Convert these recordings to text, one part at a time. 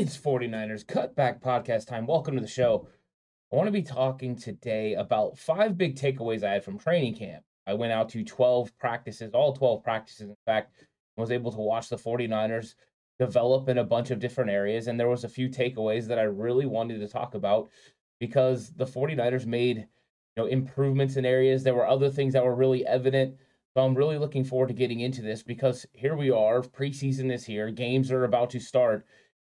It's 49ers Cutback Podcast time. Welcome to the show. I want to be talking today about five big takeaways I had from training camp. I went out to 12 practices, all 12 practices, in fact, was able to watch the 49ers develop in a bunch of different areas. And there was a few takeaways that I really wanted to talk about because the 49ers made you know improvements in areas. There were other things that were really evident. So I'm really looking forward to getting into this because here we are, preseason is here, games are about to start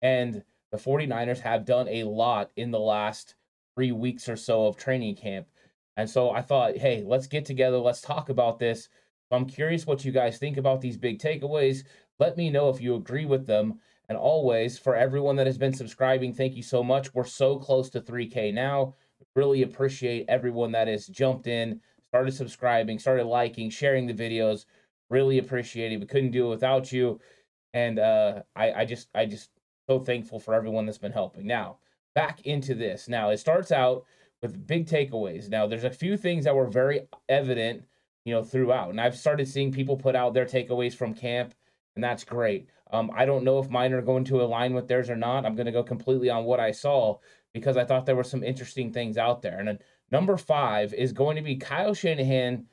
and the 49ers have done a lot in the last three weeks or so of training camp. And so I thought, hey, let's get together. Let's talk about this. I'm curious what you guys think about these big takeaways. Let me know if you agree with them. And always, for everyone that has been subscribing, thank you so much. We're so close to 3K now. Really appreciate everyone that has jumped in, started subscribing, started liking, sharing the videos. Really appreciate it. We couldn't do it without you. And uh, I, I just, I just so thankful for everyone that's been helping. Now, back into this. Now, it starts out with big takeaways. Now, there's a few things that were very evident, you know, throughout. And I've started seeing people put out their takeaways from camp, and that's great. Um, I don't know if mine are going to align with theirs or not. I'm going to go completely on what I saw because I thought there were some interesting things out there. And number five is going to be Kyle Shanahan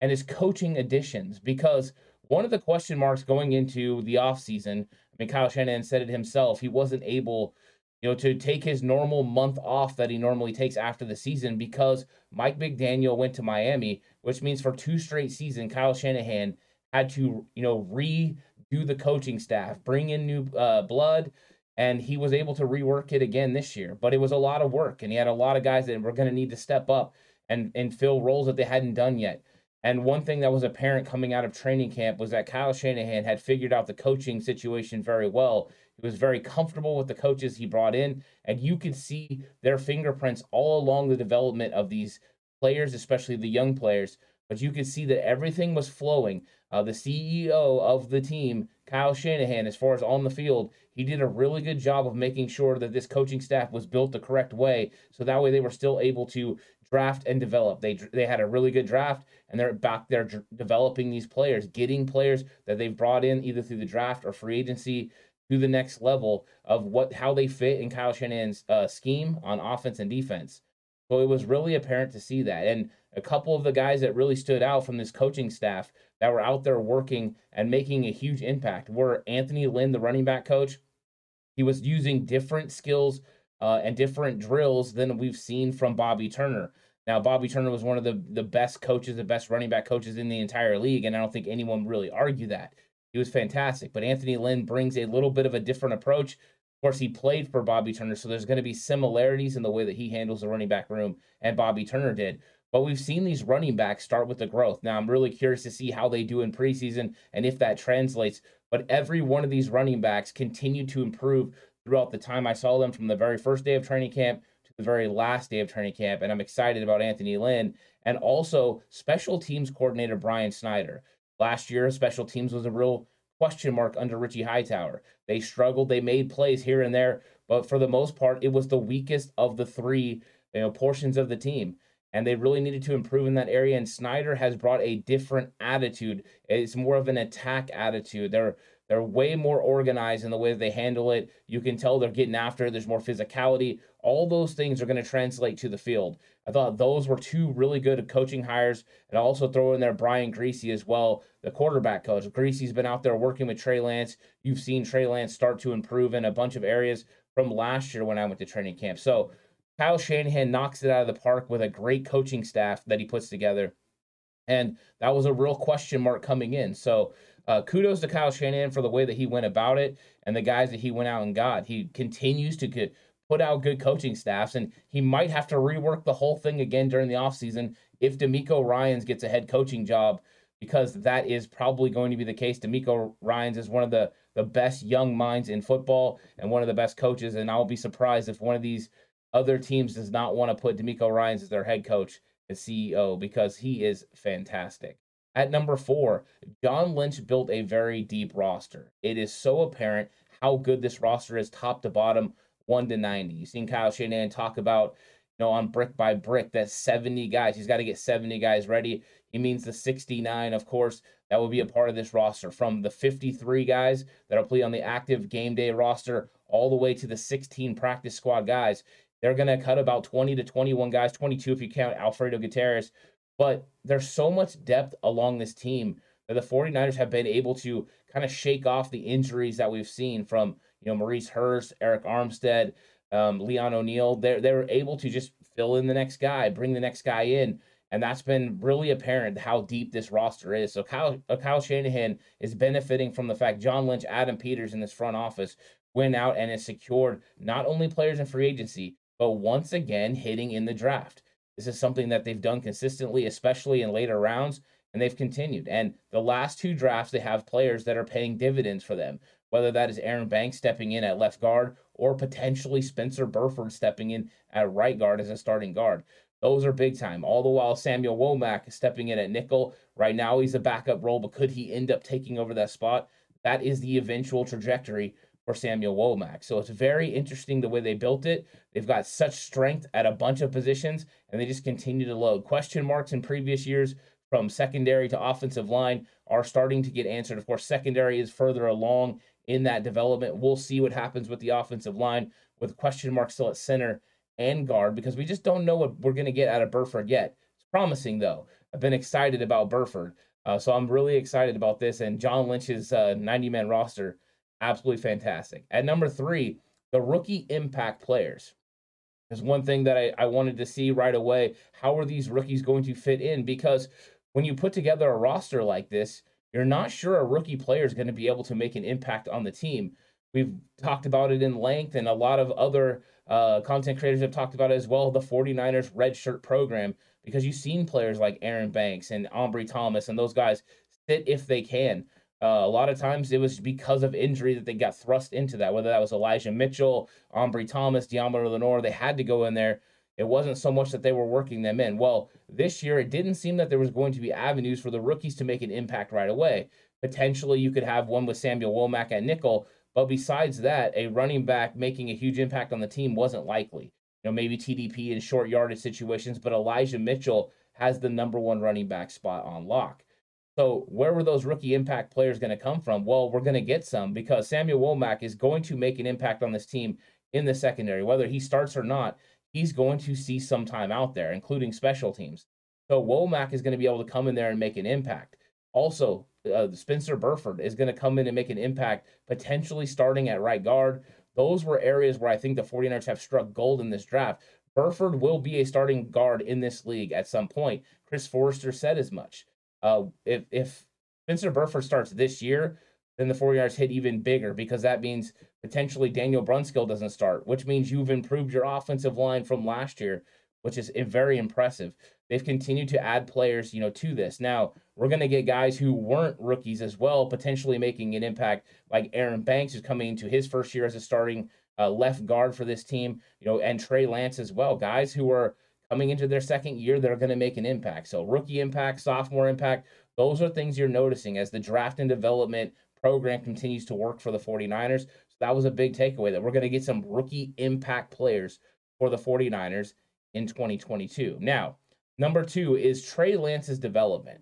and his coaching additions because one of the question marks going into the offseason I mean, Kyle Shanahan said it himself. He wasn't able, you know, to take his normal month off that he normally takes after the season because Mike McDaniel went to Miami, which means for two straight seasons, Kyle Shanahan had to, you know, redo the coaching staff, bring in new uh, blood, and he was able to rework it again this year. But it was a lot of work, and he had a lot of guys that were going to need to step up and and fill roles that they hadn't done yet. And one thing that was apparent coming out of training camp was that Kyle Shanahan had figured out the coaching situation very well. He was very comfortable with the coaches he brought in, and you could see their fingerprints all along the development of these players, especially the young players. But you could see that everything was flowing. Uh, the CEO of the team, Kyle Shanahan, as far as on the field, he did a really good job of making sure that this coaching staff was built the correct way. So that way they were still able to draft and develop. They they had a really good draft, and they're back there d- developing these players, getting players that they've brought in either through the draft or free agency to the next level of what how they fit in Kyle Shanahan's uh, scheme on offense and defense. So it was really apparent to see that, and a couple of the guys that really stood out from this coaching staff that were out there working and making a huge impact were Anthony Lynn, the running back coach. He was using different skills uh, and different drills than we've seen from Bobby Turner. Now, Bobby Turner was one of the, the best coaches, the best running back coaches in the entire league, and I don't think anyone really argue that. He was fantastic. But Anthony Lynn brings a little bit of a different approach Of course, he played for Bobby Turner, so there's going to be similarities in the way that he handles the running back room, and Bobby Turner did. But we've seen these running backs start with the growth. Now, I'm really curious to see how they do in preseason and if that translates. But every one of these running backs continued to improve throughout the time I saw them from the very first day of training camp to the very last day of training camp. And I'm excited about Anthony Lynn and also special teams coordinator Brian Schneider. Last year, special teams was a real question mark under Richie Hightower. They struggled, they made plays here and there, but for the most part, it was the weakest of the three you know, portions of the team and they really needed to improve in that area. And Snyder has brought a different attitude. It's more of an attack attitude. They're they're way more organized in the way they handle it. You can tell they're getting after it. There's more physicality. All those things are going to translate to the field. I thought those were two really good coaching hires. And I also throw in there Brian Griese as well, the quarterback coach. Griese's been out there working with Trey Lance. You've seen Trey Lance start to improve in a bunch of areas from last year when I went to training camp. So Kyle Shanahan knocks it out of the park with a great coaching staff that he puts together. And that was a real question mark coming in. So uh, kudos to Kyle Shanahan for the way that he went about it and the guys that he went out and got. He continues to get, put out good coaching staffs, and he might have to rework the whole thing again during the offseason if DeMeco Ryans gets a head coaching job, because that is probably going to be the case. DeMeco Ryans is one of the, the best young minds in football and one of the best coaches, and I'll be surprised if one of these – other teams does not want to put DeMeco Ryans as their head coach and CEO because he is fantastic. At number four, John Lynch built a very deep roster. It is so apparent how good this roster is, top to bottom, one to ninety. You've seen Kyle Shanahan talk about, you know, on brick by brick, that seventy guys. He's got to get seventy guys ready. He means the sixty-nine, of course, that will be a part of this roster. From the fifty-three guys that are play on the active game day roster, all the way to the sixteen practice squad guys. They're going to cut about 20 to 21 guys, 22 if you count Alfredo Gutierrez. But there's so much depth along this team that the 49ers have been able to kind of shake off the injuries that we've seen from, you know, Maurice Hurst, Arik Armstead, um, Leon O'Neal. They're, they're able to just fill in the next guy, bring the next guy in. And that's been really apparent how deep this roster is. So Kyle, uh, Kyle Shanahan is benefiting from the fact John Lynch, Adam Peters in this front office went out and has secured not only players in free agency, but once again hitting in the draft. This is something that they've done consistently, especially in later rounds, and they've continued. And the last two drafts, they have players that are paying dividends for them, whether that is Aaron Banks stepping in at left guard or potentially Spencer Burford stepping in at right guard as a starting guard. Those are big time. All the while, Samuel Womack is stepping in at nickel. Right now, he's a backup role, but could he end up taking over that spot? That is the eventual trajectory for Samuel Womack. So it's very interesting the way they built it. They've got such strength at a bunch of positions, and they just continue to load. Question marks in previous years from secondary to offensive line are starting to get answered. Of course, secondary is further along in that development. We'll see what happens with the offensive line with question marks still at center and guard because we just don't know what we're going to get out of Burford yet. It's promising, though. I've been excited about Burford. Uh, so I'm really excited about this. And John Lynch's uh, 90 man roster absolutely fantastic. At number three, the rookie impact players. There's one thing that I, I wanted to see right away. How are these rookies going to fit in? Because when you put together a roster like this, you're not sure a rookie player is going to be able to make an impact on the team. We've talked about it in length, and a lot of other uh, content creators have talked about it as well. The 49ers red shirt program, because you've seen players like Aaron Banks and Ambry Thomas and those guys sit if they can. Uh, a lot of times it was because of injury that they got thrust into that, whether that was Elijah Mitchell, Ambry Thomas, Deommodore Lenoir, they had to go in there. It wasn't so much that they were working them in. Well, this year it didn't seem that there was going to be avenues for the rookies to make an impact right away. Potentially you could have one with Samuel Womack at nickel, but besides that, a running back making a huge impact on the team wasn't likely. You know, maybe TDP in short yardage situations, but Elijah Mitchell has the number one running back spot on lock. So where were those rookie impact players going to come from? Well, we're going to get some because Samuel Womack is going to make an impact on this team in the secondary, whether he starts or not. He's going to see some time out there, including special teams. So Womack is going to be able to come in there and make an impact. Also, uh, Spencer Burford is going to come in and make an impact, potentially starting at right guard. Those were areas where I think the 49ers have struck gold in this draft. Burford will be a starting guard in this league at some point. Chris Foerster said as much. Uh, if if Spencer Burford starts this year, then the 49ers hit even bigger because that means Potentially Daniel Brunskill doesn't start, which means you've improved your offensive line from last year, which is very impressive. They've continued to add players, you know, to this. Now, we're going to get guys who weren't rookies as well, potentially making an impact, like Aaron Banks, who's coming into his first year as a starting uh, left guard for this team, you know, and Trey Lance as well. Guys who are coming into their second year, they're going to make an impact. So, rookie impact, sophomore impact, those are things you're noticing as the draft and development program continues to work for the 49ers. So, that was a big takeaway that we're going to get some rookie impact players for the 49ers in 2022. Now, number two is Trey Lance's development.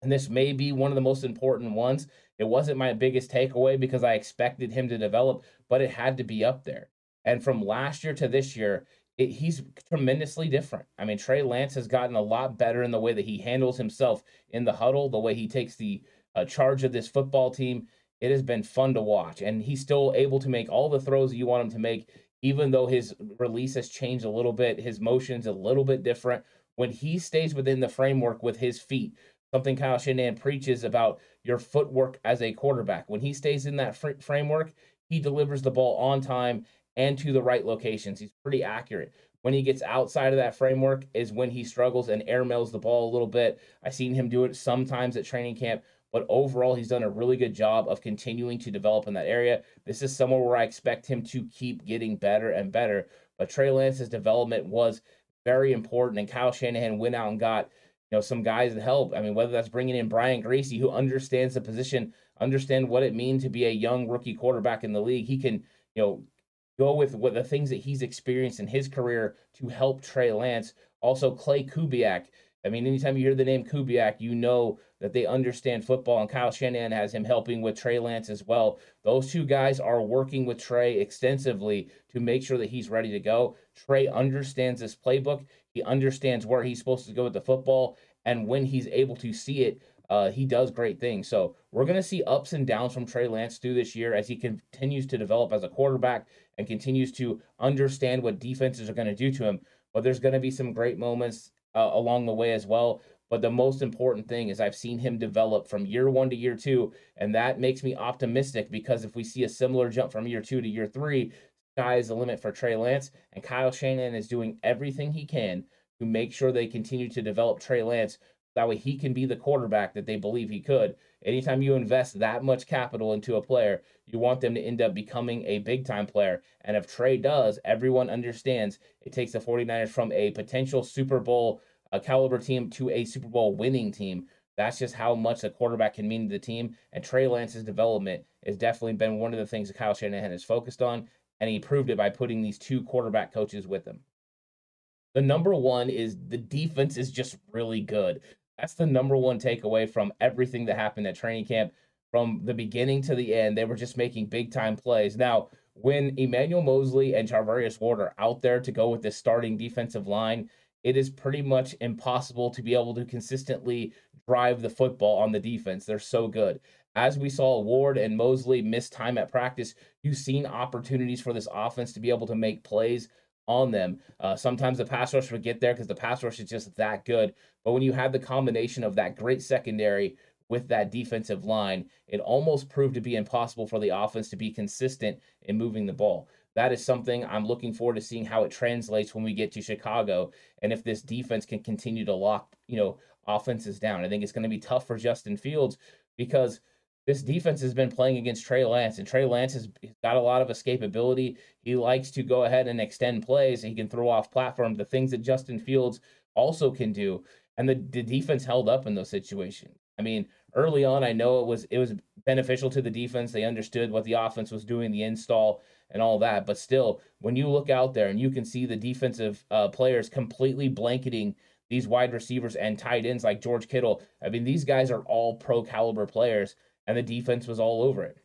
And this may be one of the most important ones. It wasn't my biggest takeaway because I expected him to develop, but it had to be up there. And from last year to this year, it, he's tremendously different. I mean, Trey Lance has gotten a lot better in the way that he handles himself in the huddle, the way he takes the uh, charge of this football team. It has been fun to watch, and he's still able to make all the throws you want him to make, even though his release has changed a little bit, his motion's a little bit different. When he stays within the framework with his feet, something Kyle Shanahan preaches about your footwork as a quarterback. When he stays in that fr- framework, he delivers the ball on time and to the right locations. He's pretty accurate. When he gets outside of that framework is when he struggles and airmails the ball a little bit. I've seen him do it sometimes at training camp, but overall he's done a really good job of continuing to develop in that area. This is somewhere where I expect him to keep getting better and better. But Trey Lance's development was very important, and Kyle Shanahan went out and got you know some guys to help. I mean, whether that's bringing in Brian Griese, who understands the position, understand what it means to be a young rookie quarterback in the league. He can you know go with what the things that he's experienced in his career to help Trey Lance. Also, Klay Kubiak. I mean, anytime you hear the name Kubiak, you know that they understand football, and Kyle Shanahan has him helping with Trey Lance as well. Those two guys are working with Trey extensively to make sure that he's ready to go. Trey understands this playbook, he understands where he's supposed to go with the football, and when he's able to see it, uh, he does great things. So we're going to see ups and downs from Trey Lance through this year as he continues to develop as a quarterback and continues to understand what defenses are going to do to him. But there's going to be some great moments uh, along the way as well. But the most important thing is I've seen him develop from year one to year two, and that makes me optimistic because if we see a similar jump from year two to year three, sky is the limit for Trey Lance, and Kyle Shanahan is doing everything he can to make sure they continue to develop Trey Lance that way he can be the quarterback that they believe he could. Anytime you invest that much capital into a player, you want them to end up becoming a big time player. And if Trey does, everyone understands it takes the 49ers from a potential Super Bowl a caliber team to a Super Bowl winning team. That's just how much a quarterback can mean to the team. And Trey Lance's development has definitely been one of the things that Kyle Shanahan has focused on. And he proved it by putting these two quarterback coaches with him. The number one is the defense is just really good. That's the number one takeaway from everything that happened at training camp from the beginning to the end. They were just making big time plays. Now, when Emmanuel Moseley and Charvarius Ward are out there to go with this starting defensive line, it is pretty much impossible to be able to consistently drive the football on the defense. They're so good. As we saw Ward and Moseley miss time at practice, you've seen opportunities for this offense to be able to make plays on them. Uh, sometimes the pass rush would get there because the pass rush is just that good. But when you have the combination of that great secondary with that defensive line, it almost proved to be impossible for the offense to be consistent in moving the ball. That is something I'm looking forward to seeing how it translates when we get to Chicago and if this defense can continue to lock, you know, offenses down. I think it's going to be tough for Justin Fields because – this defense has been playing against Trey Lance, and Trey Lance has got a lot of escapability. He likes to go ahead and extend plays. He can throw off platform, the things that Justin Fields also can do. And the, the defense held up in those situations. I mean, early on, I know it was it was beneficial to the defense. They understood what the offense was doing, the install and all that. But still, when you look out there and you can see the defensive uh, players completely blanketing these wide receivers and tight ends like George Kittle, I mean, these guys are all pro caliber players and the defense was all over it.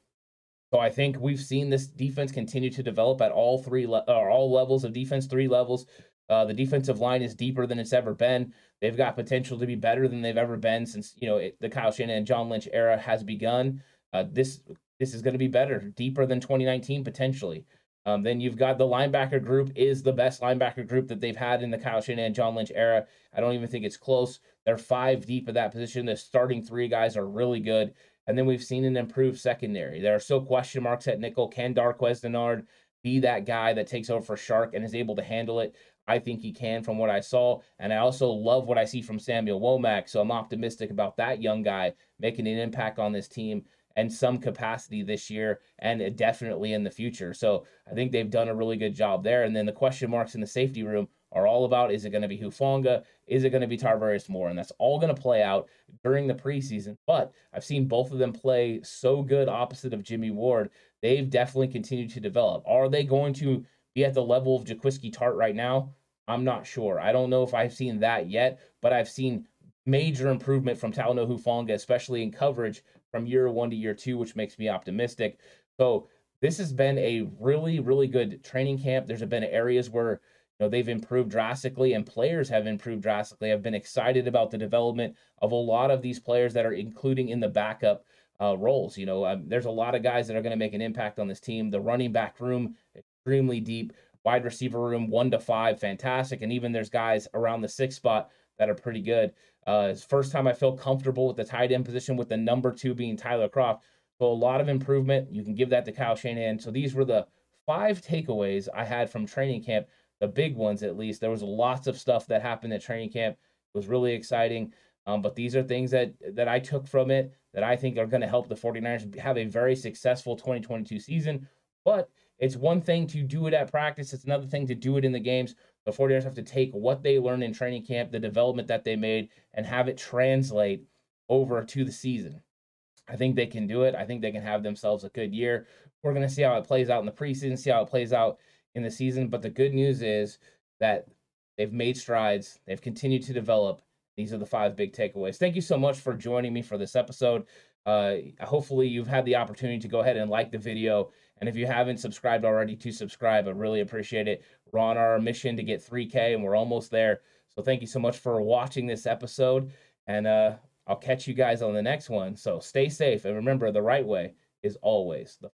So I think we've seen this defense continue to develop at all three le- or all levels of defense, three levels. Uh, the defensive line is deeper than it's ever been. They've got potential to be better than they've ever been since you know it, the Kyle Shanahan and John Lynch era has begun. Uh, this this is going to be better, deeper than 2019 potentially. Um, then you've got the linebacker group is the best linebacker group that they've had in the Kyle Shanahan and John Lynch era. I don't even think it's close. They're five deep at that position. The starting three guys are really good. And then we've seen an improved secondary. There are still question marks at nickel. Can Darqueze Dennard be that guy that takes over for Shark and is able to handle it? I think he can from what I saw. And I also love what I see from Samuel Womack. So I'm optimistic about that young guy making an impact on this team and some capacity this year and definitely in the future. So I think they've done a really good job there. And then the question marks in the safety room are all about is it going to be Hufanga? Is it going to be Tarvarius Moore? And that's all going to play out during the preseason. But I've seen both of them play so good opposite of Jimmy Ward. They've definitely continued to develop. Are they going to be at the level of Jaquiski Tartt right now? I'm not sure. I don't know if I've seen that yet, but I've seen major improvement from Talanoa Hufanga, especially in coverage from year one to year two, which makes me optimistic. So this has been a really, really good training camp. There's been areas where you know they've improved drastically and players have improved drastically. I've been excited about the development of a lot of these players that are including in the backup uh, roles. You know, um, there's a lot of guys that are going to make an impact on this team. The running back room extremely deep, wide receiver room one to five, fantastic, and even there's guys around the six spot that are pretty good. Uh, it's first time I feel comfortable with the tight end position with the number two being Tyler Kroft. So a lot of improvement. You can give that to Kyle Shanahan. So these were the five takeaways I had from training camp, the big ones at least. There was lots of stuff that happened at training camp. It was really exciting. Um, but these are things that that I took from it that I think are going to help the 49ers have a very successful 2022 season. But it's one thing to do it at practice, it's another thing to do it in the games. The 49ers have to take what they learned in training camp, the development that they made, and have it translate over to the season. I think they can do it. I think they can have themselves a good year. We're going to see how it plays out in the preseason, see how it plays out in the season. But the good news is that they've made strides, they've continued to develop. These are the five big takeaways. Thank you so much for joining me for this episode. Uh, hopefully, you've had the opportunity to go ahead and like the video and if you haven't subscribed already, to subscribe. I really appreciate it. We're on our mission to get 3K and we're almost there. So thank you so much for watching this episode. And uh, I'll catch you guys on the next one. So stay safe and remember the right way is always the